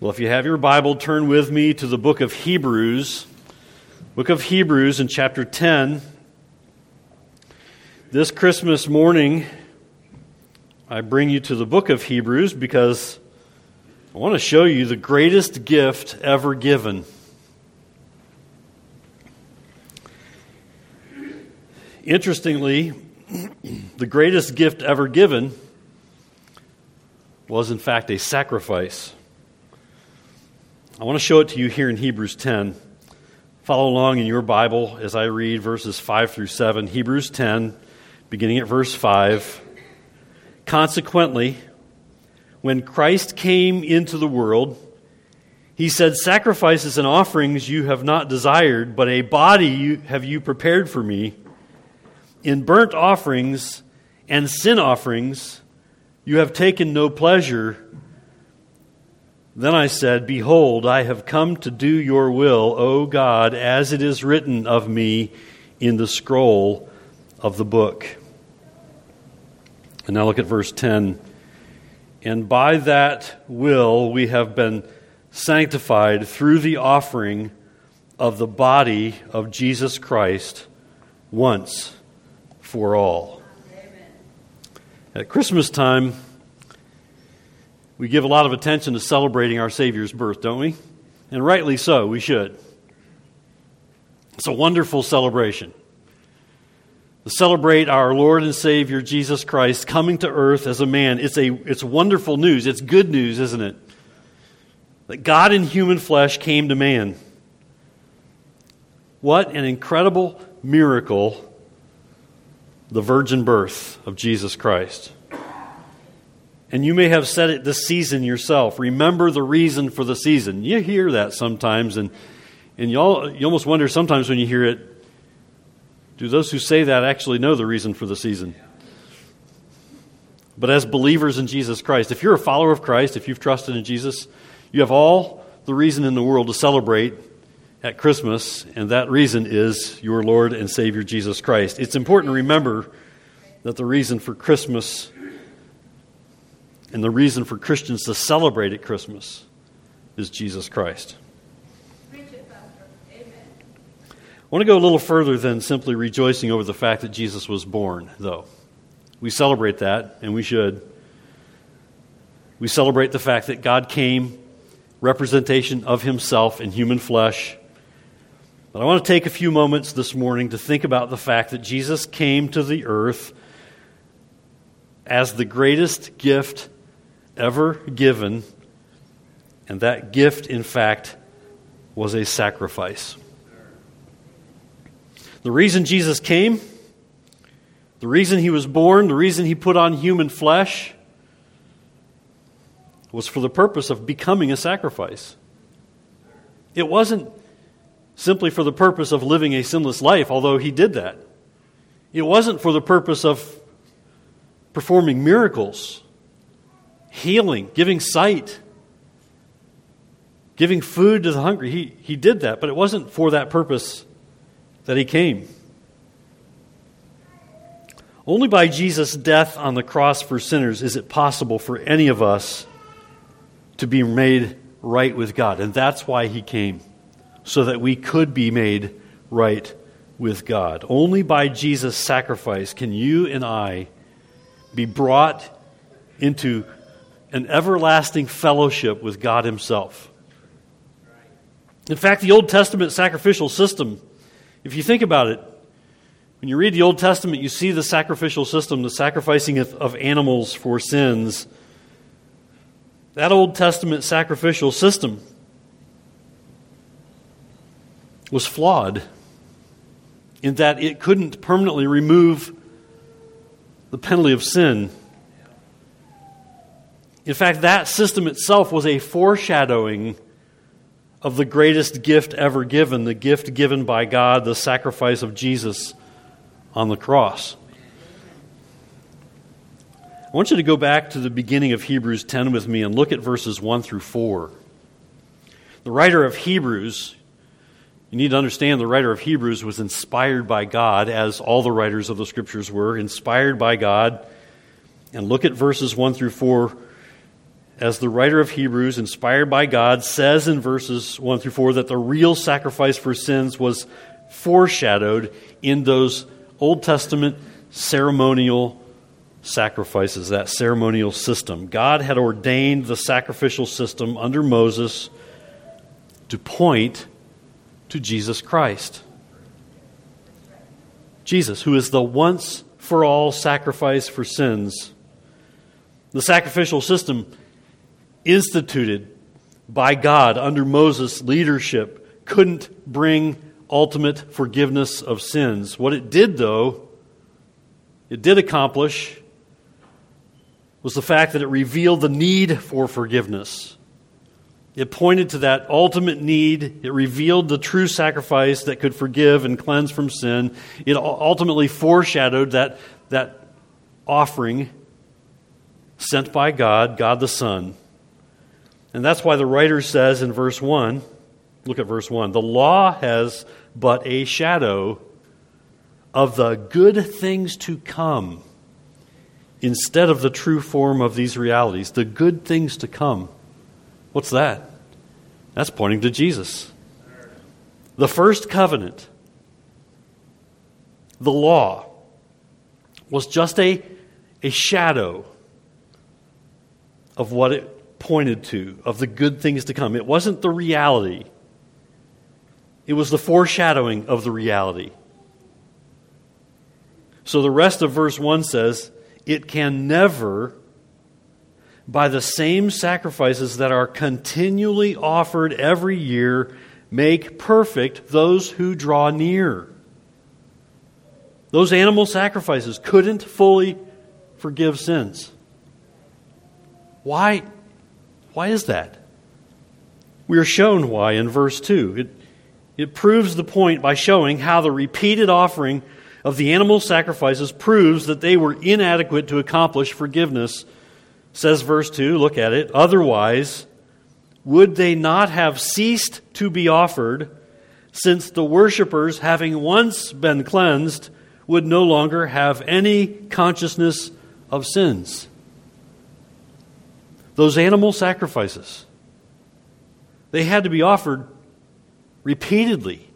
Well, if you have your Bible, turn with me to the book of Hebrews. Book of Hebrews in chapter 10. This Christmas morning, I bring you to the book of Hebrews because I want to show you the greatest gift ever given. Interestingly, the greatest gift ever given was, in fact, a sacrifice. I want to show it to you here in Hebrews 10. Follow along in your Bible as I read verses 5 through 7. Hebrews 10, beginning at verse 5. Consequently, when Christ came into the world, he said, Sacrifices and offerings you have not desired, but a body you, have you prepared for me. In burnt offerings and sin offerings you have taken no pleasure. Then I said, Behold, I have come to do your will, O God, as it is written of me in the scroll of the book. And now look at verse 10. And by that will we have been sanctified through the offering of the body of Jesus Christ once for all. Amen. At Christmas time, we give a lot of attention to celebrating our Savior's birth, don't we? And rightly so, we should. It's a wonderful celebration. To celebrate our Lord and Savior Jesus Christ coming to earth as a man, it's, a, it's wonderful news. It's good news, isn't it? That God in human flesh came to man. What an incredible miracle the virgin birth of Jesus Christ. And you may have said it this season yourself. Remember the reason for the season. You hear that sometimes, and, and you, all, you almost wonder sometimes when you hear it do those who say that actually know the reason for the season? But as believers in Jesus Christ, if you're a follower of Christ, if you've trusted in Jesus, you have all the reason in the world to celebrate at Christmas, and that reason is your Lord and Savior Jesus Christ. It's important to remember that the reason for Christmas and the reason for Christians to celebrate at Christmas is Jesus Christ. I want to go a little further than simply rejoicing over the fact that Jesus was born, though. We celebrate that, and we should. We celebrate the fact that God came, representation of Himself in human flesh, but I want to take a few moments this morning to think about the fact that Jesus came to the earth as the greatest gift ever given, and that gift, in fact, was a sacrifice. The reason Jesus came, the reason he was born, the reason he put on human flesh, was for the purpose of becoming a sacrifice. It wasn't simply for the purpose of living a sinless life, although he did that. It wasn't for the purpose of performing miracles, healing, giving sight, giving food to the hungry. He, he did that, but it wasn't for that purpose that he came. Only by Jesus' death on the cross for sinners is it possible for any of us to be made right with God. And that's why he came so that we could be made right with God. Only by Jesus' sacrifice can you and I be brought into an everlasting fellowship with God Himself. In fact, the Old Testament sacrificial system, if you think about it, when you read the Old Testament, you see the sacrificial system, the sacrificing of, of animals for sins. That Old Testament sacrificial system was flawed in that it couldn't permanently remove the penalty of sin. In fact, that system itself was a foreshadowing of the greatest gift ever given, the gift given by God, the sacrifice of Jesus on the cross. I want you to go back to the beginning of Hebrews 10 with me and look at verses 1 through 4. The writer of Hebrews you need to understand the writer of Hebrews was inspired by God, as all the writers of the scriptures were, inspired by God. And look at verses 1 through 4 as the writer of Hebrews, inspired by God, says in verses 1 through 4 that the real sacrifice for sins was foreshadowed in those Old Testament ceremonial sacrifices, that ceremonial system. God had ordained the sacrificial system under Moses to point to Jesus Christ. Jesus, who is the once for all sacrifice for sins. The sacrificial system instituted by God under Moses' leadership couldn't bring ultimate forgiveness of sins. What it did, though, it did accomplish was the fact that it revealed the need for forgiveness. It pointed to that ultimate need. It revealed the true sacrifice that could forgive and cleanse from sin. It ultimately foreshadowed that, that offering sent by God, God the Son. And that's why the writer says in verse 1 look at verse 1 the law has but a shadow of the good things to come instead of the true form of these realities, the good things to come. What's that? That's pointing to Jesus. The first covenant, the law, was just a, a shadow of what it pointed to, of the good things to come. It wasn't the reality, it was the foreshadowing of the reality. So the rest of verse 1 says, It can never by the same sacrifices that are continually offered every year, make perfect those who draw near. Those animal sacrifices couldn't fully forgive sins. Why? Why is that? We are shown why in verse 2. It, it proves the point by showing how the repeated offering of the animal sacrifices proves that they were inadequate to accomplish forgiveness Says verse 2, look at it. Otherwise, would they not have ceased to be offered, since the worshippers, having once been cleansed, would no longer have any consciousness of sins? Those animal sacrifices, they had to be offered repeatedly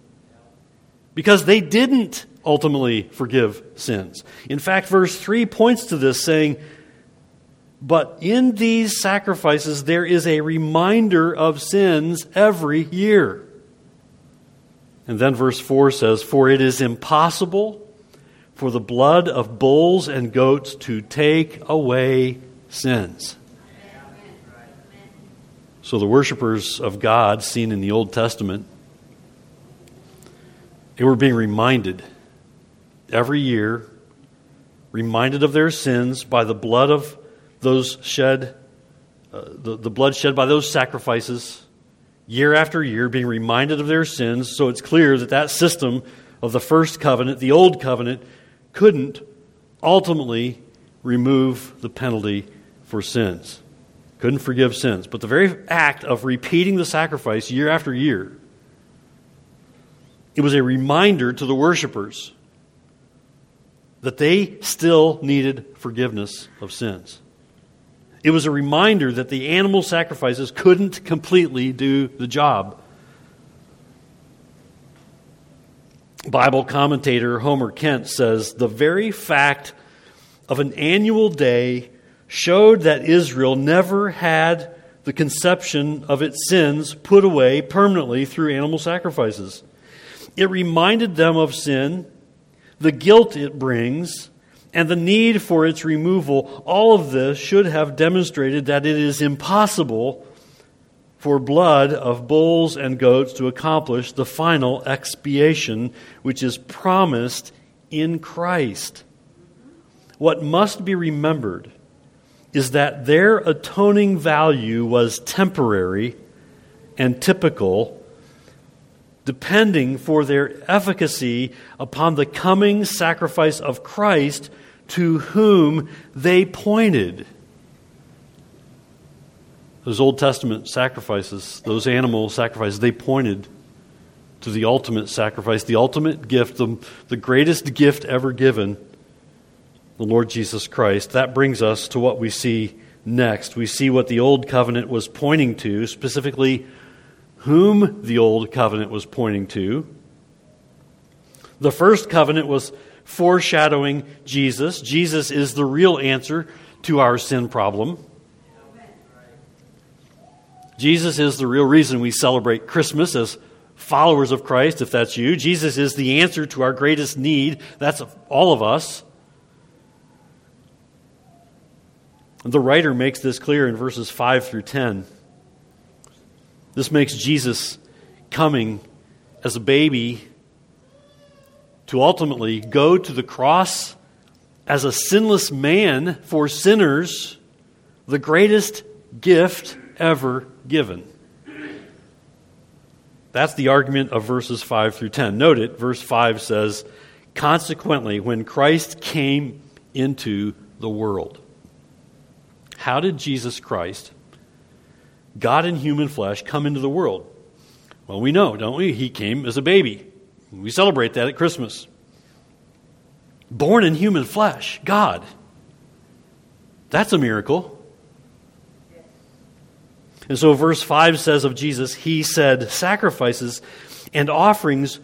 because they didn't ultimately forgive sins. In fact, verse 3 points to this, saying, but in these sacrifices, there is a reminder of sins every year. And then verse 4 says, For it is impossible for the blood of bulls and goats to take away sins. So the worshippers of God, seen in the Old Testament, they were being reminded every year, reminded of their sins by the blood of those shed, uh, the, the blood shed by those sacrifices year after year, being reminded of their sins. So it's clear that that system of the first covenant, the old covenant, couldn't ultimately remove the penalty for sins. Couldn't forgive sins. But the very act of repeating the sacrifice year after year, it was a reminder to the worshippers that they still needed forgiveness of sins. It was a reminder that the animal sacrifices couldn't completely do the job. Bible commentator Homer Kent says the very fact of an annual day showed that Israel never had the conception of its sins put away permanently through animal sacrifices. It reminded them of sin, the guilt it brings, and the need for its removal, all of this should have demonstrated that it is impossible for blood of bulls and goats to accomplish the final expiation which is promised in Christ. What must be remembered is that their atoning value was temporary and typical, depending for their efficacy upon the coming sacrifice of Christ to whom they pointed. Those Old Testament sacrifices, those animal sacrifices, they pointed to the ultimate sacrifice, the ultimate gift, the, the greatest gift ever given, the Lord Jesus Christ. That brings us to what we see next. We see what the Old Covenant was pointing to, specifically, whom the Old Covenant was pointing to. The first covenant was foreshadowing Jesus. Jesus is the real answer to our sin problem. Jesus is the real reason we celebrate Christmas as followers of Christ, if that's you. Jesus is the answer to our greatest need. That's all of us. The writer makes this clear in verses 5 through 10. This makes Jesus coming as a baby to ultimately go to the cross as a sinless man for sinners the greatest gift ever given. That's the argument of verses 5 through 10. Note it, verse 5 says, Consequently, when Christ came into the world. How did Jesus Christ, God in human flesh, come into the world? Well, we know, don't we? He came as a baby. We celebrate that at Christmas. Born in human flesh, God. That's a miracle. And so, verse 5 says of Jesus, He said, Sacrifices and offerings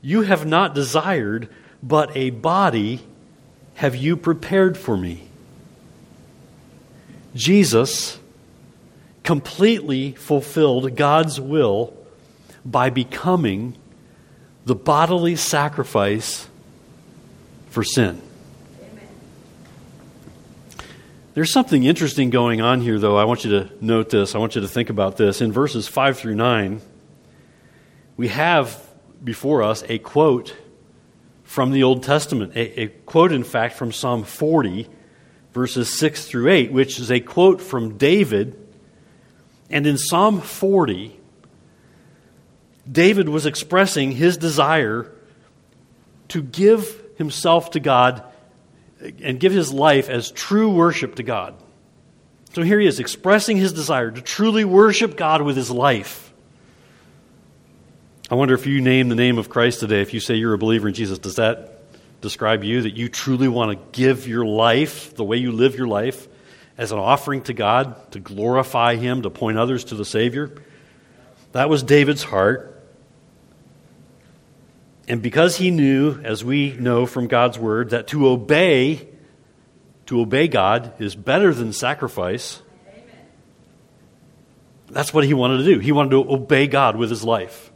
you have not desired, but a body have you prepared for me. Jesus completely fulfilled God's will by becoming the bodily sacrifice for sin. There's something interesting going on here, though. I want you to note this. I want you to think about this. In verses 5 through 9, we have before us a quote from the Old Testament, a, a, quote, in fact, from Psalm 40, verses 6 through 8, which is a quote from David. And in Psalm 40, David was expressing his desire to give himself to God and give his life as true worship to God. So here he is expressing his desire to truly worship God with his life. I wonder if you name the name of Christ today, if you say you're a believer in Jesus, does that describe you? That you truly want to give your life, the way you live your life, as an offering to God, to glorify Him, to point others to the Savior? That was David's heart. And because he knew, as we know from God's word, that to obey, to obey God is better than sacrifice, Amen. that's what he wanted to do. He wanted to obey God with his life.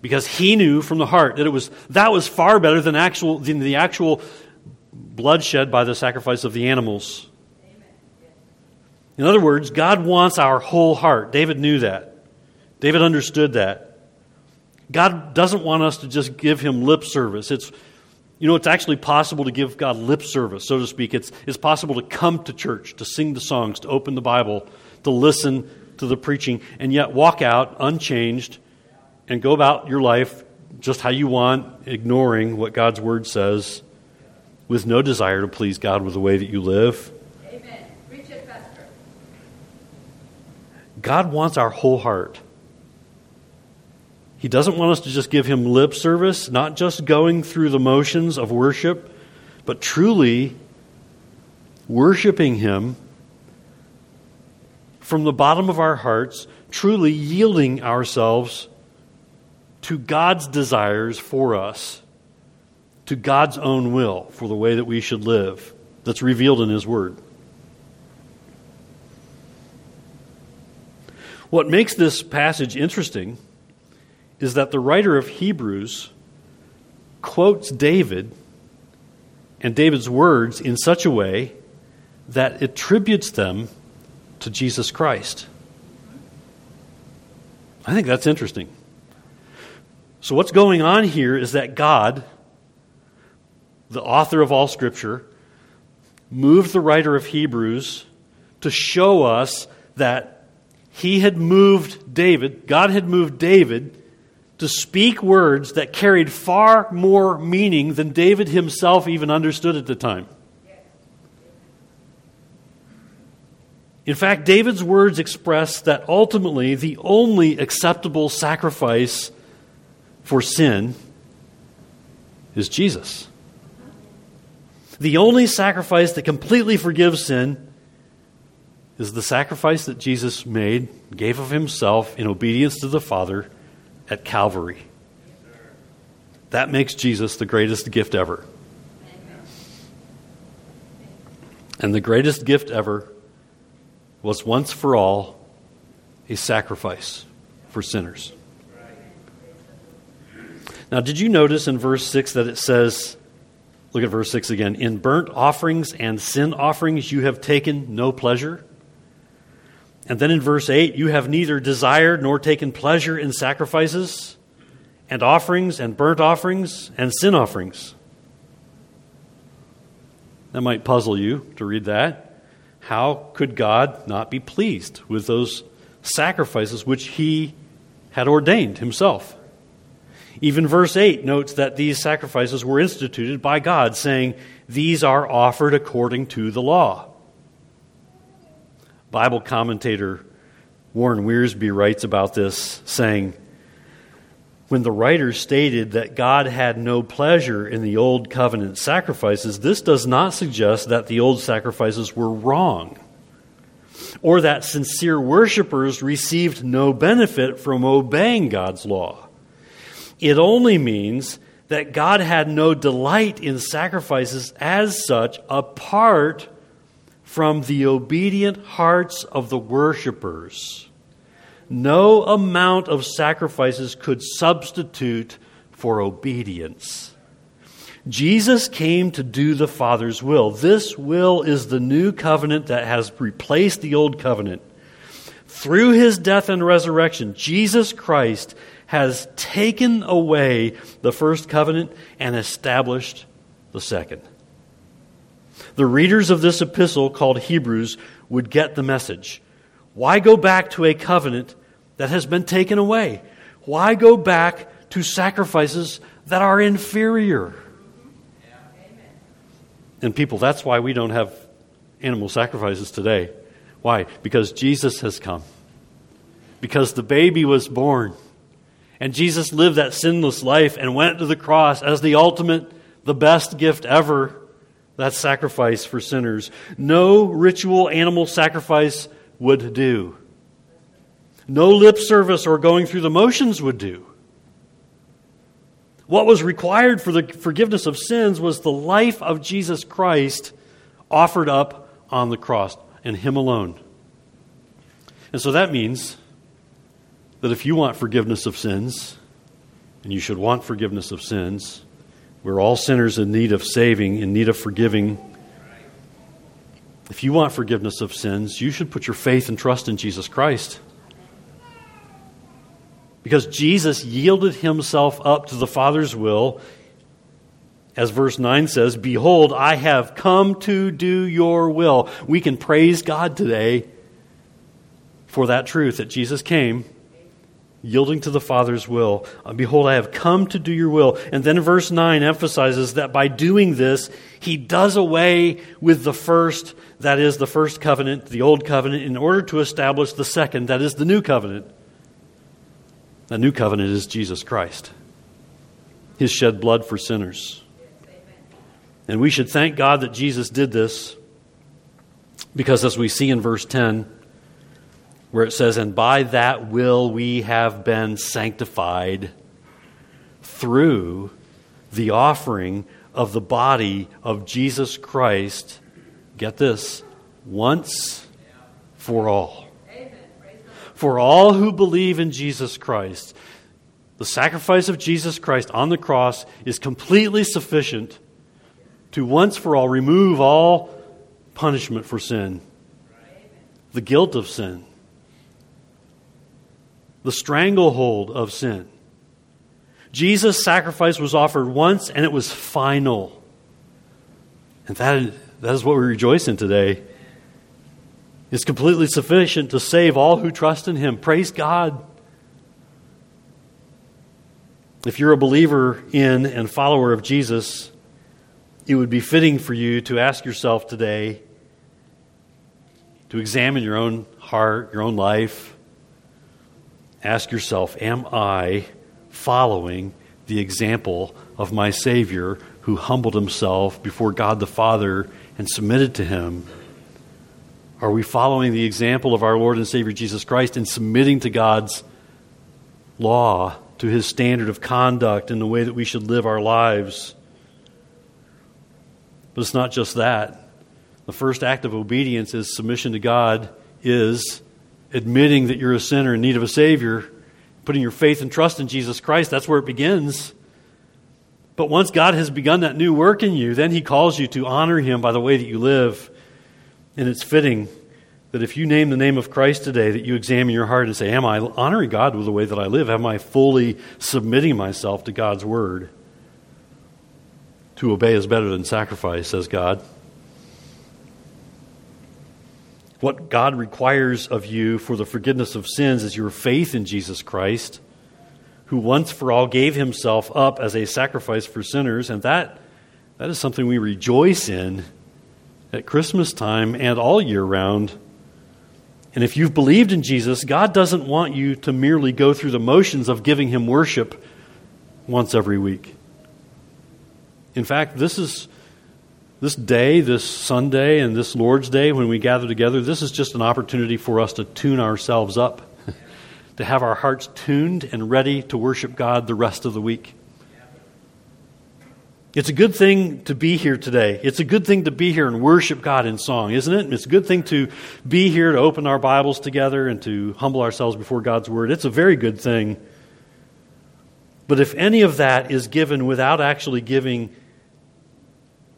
Because he knew from the heart that it was that was far better than actual than the actual bloodshed by the sacrifice of the animals. In other words, God wants our whole heart. David knew that. David understood that. God doesn't want us to just give him lip service. It's, you know, it's actually possible to give God lip service, so to speak. It's, it's possible to come to church, to sing the songs, to open the Bible, to listen to the preaching, and yet walk out unchanged and go about your life just how you want, ignoring what God's Word says, with no desire to please God with the way that you live. Amen. Reach it, faster. God wants our whole heart. He doesn't want us to just give him lip service, not just going through the motions of worship, but truly worshiping him from the bottom of our hearts, truly yielding ourselves to God's desires for us, to God's own will for the way that we should live that's revealed in His Word. What makes this passage interesting is that the writer of Hebrews quotes David and David's words in such a way that attributes them to Jesus Christ. I think that's interesting. So, what's going on here is that God, the author of all Scripture, moved the writer of Hebrews to show us that he had moved David, God had moved David to speak words that carried far more meaning than David himself even understood at the time. In fact, David's words express that ultimately the only acceptable sacrifice for sin is Jesus. The only sacrifice that completely forgives sin is the sacrifice that Jesus made, gave of himself in obedience to the Father at Calvary. That makes Jesus the greatest gift ever. And the greatest gift ever was once for all a sacrifice for sinners. Now, did you notice in verse 6 that it says, look at verse 6 again, in burnt offerings and sin offerings you have taken no pleasure? And then in verse 8, you have neither desired nor taken pleasure in sacrifices and offerings and burnt offerings and sin offerings. That might puzzle you to read that. How could God not be pleased with those sacrifices which he had ordained himself? Even verse 8 notes that these sacrifices were instituted by God, saying, These are offered according to the law. Bible commentator Warren Wiersbe writes about this, saying, when the writer stated that God had no pleasure in the old covenant sacrifices, this does not suggest that the old sacrifices were wrong or that sincere worshippers received no benefit from obeying God's law. It only means that God had no delight in sacrifices as such apart from the obedient hearts of the worshippers. No amount of sacrifices could substitute for obedience. Jesus came to do the Father's will. This will is the new covenant that has replaced the old covenant. Through his death and resurrection, Jesus Christ has taken away the first covenant and established the second. The readers of this epistle, called Hebrews, would get the message. Why go back to a covenant that has been taken away? Why go back to sacrifices that are inferior? And people, that's why we don't have animal sacrifices today. Why? Because Jesus has come. Because the baby was born. And Jesus lived that sinless life and went to the cross as the ultimate, the best gift ever. That sacrifice for sinners. No ritual animal sacrifice would do no lip service or going through the motions would do. What was required for the forgiveness of sins was the life of Jesus Christ offered up on the cross, and Him alone. And so that means that if you want forgiveness of sins, and you should want forgiveness of sins, we're all sinners in need of saving, in need of forgiving. If you want forgiveness of sins, you should put your faith and trust in Jesus Christ. Because Jesus yielded himself up to the Father's will. As verse 9 says, Behold, I have come to do your will. We can praise God today for that truth that Jesus came, yielding to the Father's will. Uh, behold, I have come to do your will. And then verse 9 emphasizes that by doing this, he does away with the first, that is, the first covenant, the old covenant, in order to establish the second, that is, the new covenant. The new covenant is Jesus Christ, his shed blood for sinners. And we should thank God that Jesus did this because, as we see in verse 10, where it says, And by that will we have been sanctified through the offering of the body of Jesus Christ. Get this, once for all for all who believe in Jesus Christ. The sacrifice of Jesus Christ on the cross is completely sufficient to once for all remove all punishment for sin, the guilt of sin, the stranglehold of sin. Jesus' sacrifice was offered once and it was final. And that, that is what we rejoice in today is completely sufficient to save all who trust in Him. Praise God. If you're a believer in and follower of Jesus, it would be fitting for you to ask yourself today to examine your own heart, your own life. Ask yourself, Am I following the example of my Savior who humbled himself before God the Father and submitted to Him? Are we following the example of our Lord and Savior Jesus Christ and submitting to God's law, to his standard of conduct in the way that we should live our lives? But it's not just that. The first act of obedience is submission to God, is admitting that you're a sinner in need of a Savior, putting your faith and trust in Jesus Christ. That's where it begins. But once God has begun that new work in you, then He calls you to honor Him by the way that you live. And it's fitting that if you name the name of Christ today, that you examine your heart and say, Am I honoring God with the way that I live? Am I fully submitting myself to God's word? To obey is better than sacrifice, says God. What God requires of you for the forgiveness of sins is your faith in Jesus Christ, who once for all gave himself up as a sacrifice for sinners, and that, that is something we rejoice in at Christmas time and all year round. And if you've believed in Jesus, God doesn't want you to merely go through the motions of giving him worship once every week. In fact, this is this day, this Sunday, and this Lord's Day, when we gather together, this is just an opportunity for us to tune ourselves up, to have our hearts tuned and ready to worship God the rest of the week. It's a good thing to be here today. It's a good thing to be here and worship God in song, isn't it? It's a good thing to be here to open our Bibles together and to humble ourselves before God's Word. It's a very good thing. But if any of that is given without actually giving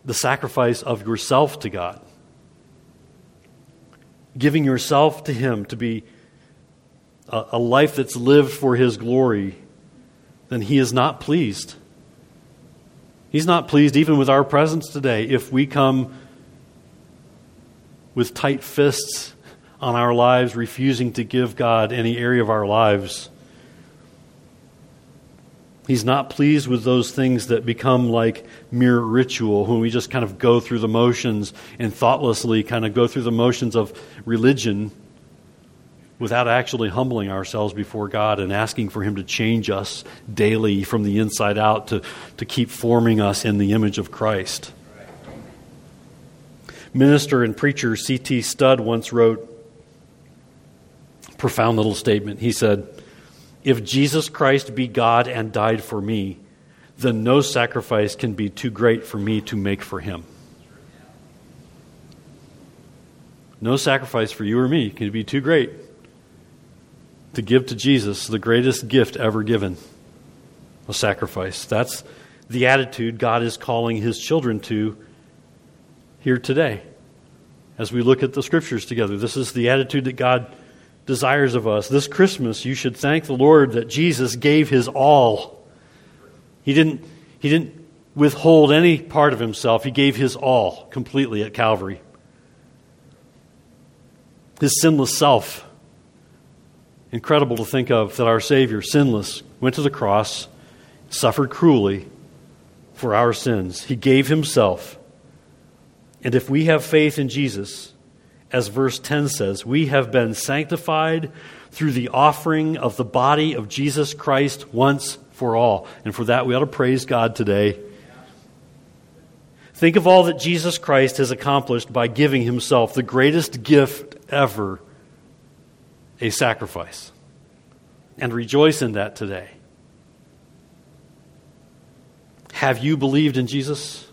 the sacrifice of yourself to God, giving yourself to Him to be a, a life that's lived for His glory, then He is not pleased. He's not pleased even with our presence today if we come with tight fists on our lives, refusing to give God any area of our lives. He's not pleased with those things that become like mere ritual, when we just kind of go through the motions and thoughtlessly kind of go through the motions of religion without actually humbling ourselves before God and asking for Him to change us daily from the inside out to, to keep forming us in the image of Christ. Minister and preacher C.T. Studd once wrote a profound little statement. He said, If Jesus Christ be God and died for me, then no sacrifice can be too great for me to make for Him. No sacrifice for you or me can be too great to give to Jesus the greatest gift ever given a sacrifice. That's the attitude God is calling his children to here today. As we look at the scriptures together, this is the attitude that God desires of us. This Christmas, you should thank the Lord that Jesus gave his all. He didn't, he didn't withhold any part of himself, he gave his all completely at Calvary. His sinless self incredible to think of that our Savior, sinless, went to the cross, suffered cruelly for our sins. He gave Himself. And if we have faith in Jesus, as verse 10 says, we have been sanctified through the offering of the body of Jesus Christ once for all. And for that, we ought to praise God today. Think of all that Jesus Christ has accomplished by giving Himself, the greatest gift ever a sacrifice. And rejoice in that today. Have you believed in Jesus?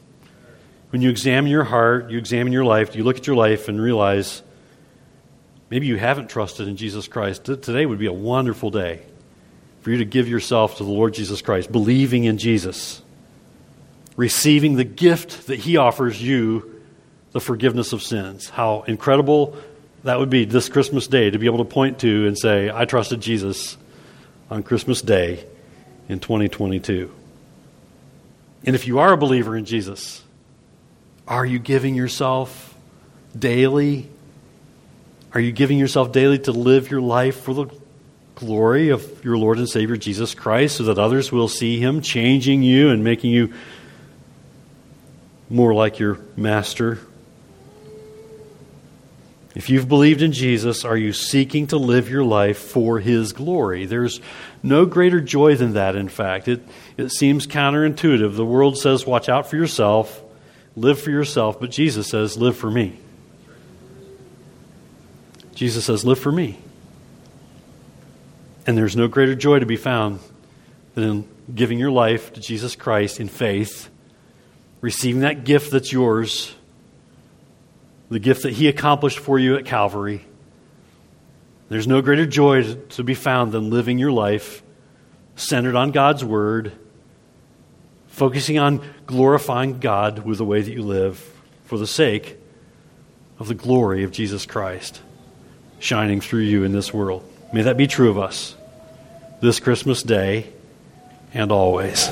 When you examine your heart, you examine your life, you look at your life and realize maybe you haven't trusted in Jesus Christ. Today would be a wonderful day for you to give yourself to the Lord Jesus Christ, believing in Jesus, receiving the gift that He offers you, the forgiveness of sins. How incredible that would be this Christmas day to be able to point to and say, I trusted Jesus on Christmas Day in 2022. And if you are a believer in Jesus, are you giving yourself daily? Are you giving yourself daily to live your life for the glory of your Lord and Savior Jesus Christ so that others will see Him changing you and making you more like your Master? If you've believed in Jesus, are you seeking to live your life for His glory? There's no greater joy than that, in fact. It, it seems counterintuitive. The world says, watch out for yourself, live for yourself, but Jesus says, live for me. Jesus says, Live for me. And there's no greater joy to be found than in giving your life to Jesus Christ in faith, receiving that gift that's yours, the gift that He accomplished for you at Calvary. There's no greater joy to be found than living your life centered on God's Word, focusing on glorifying God with the way that you live for the sake of the glory of Jesus Christ shining through you in this world. May that be true of us this Christmas day and always.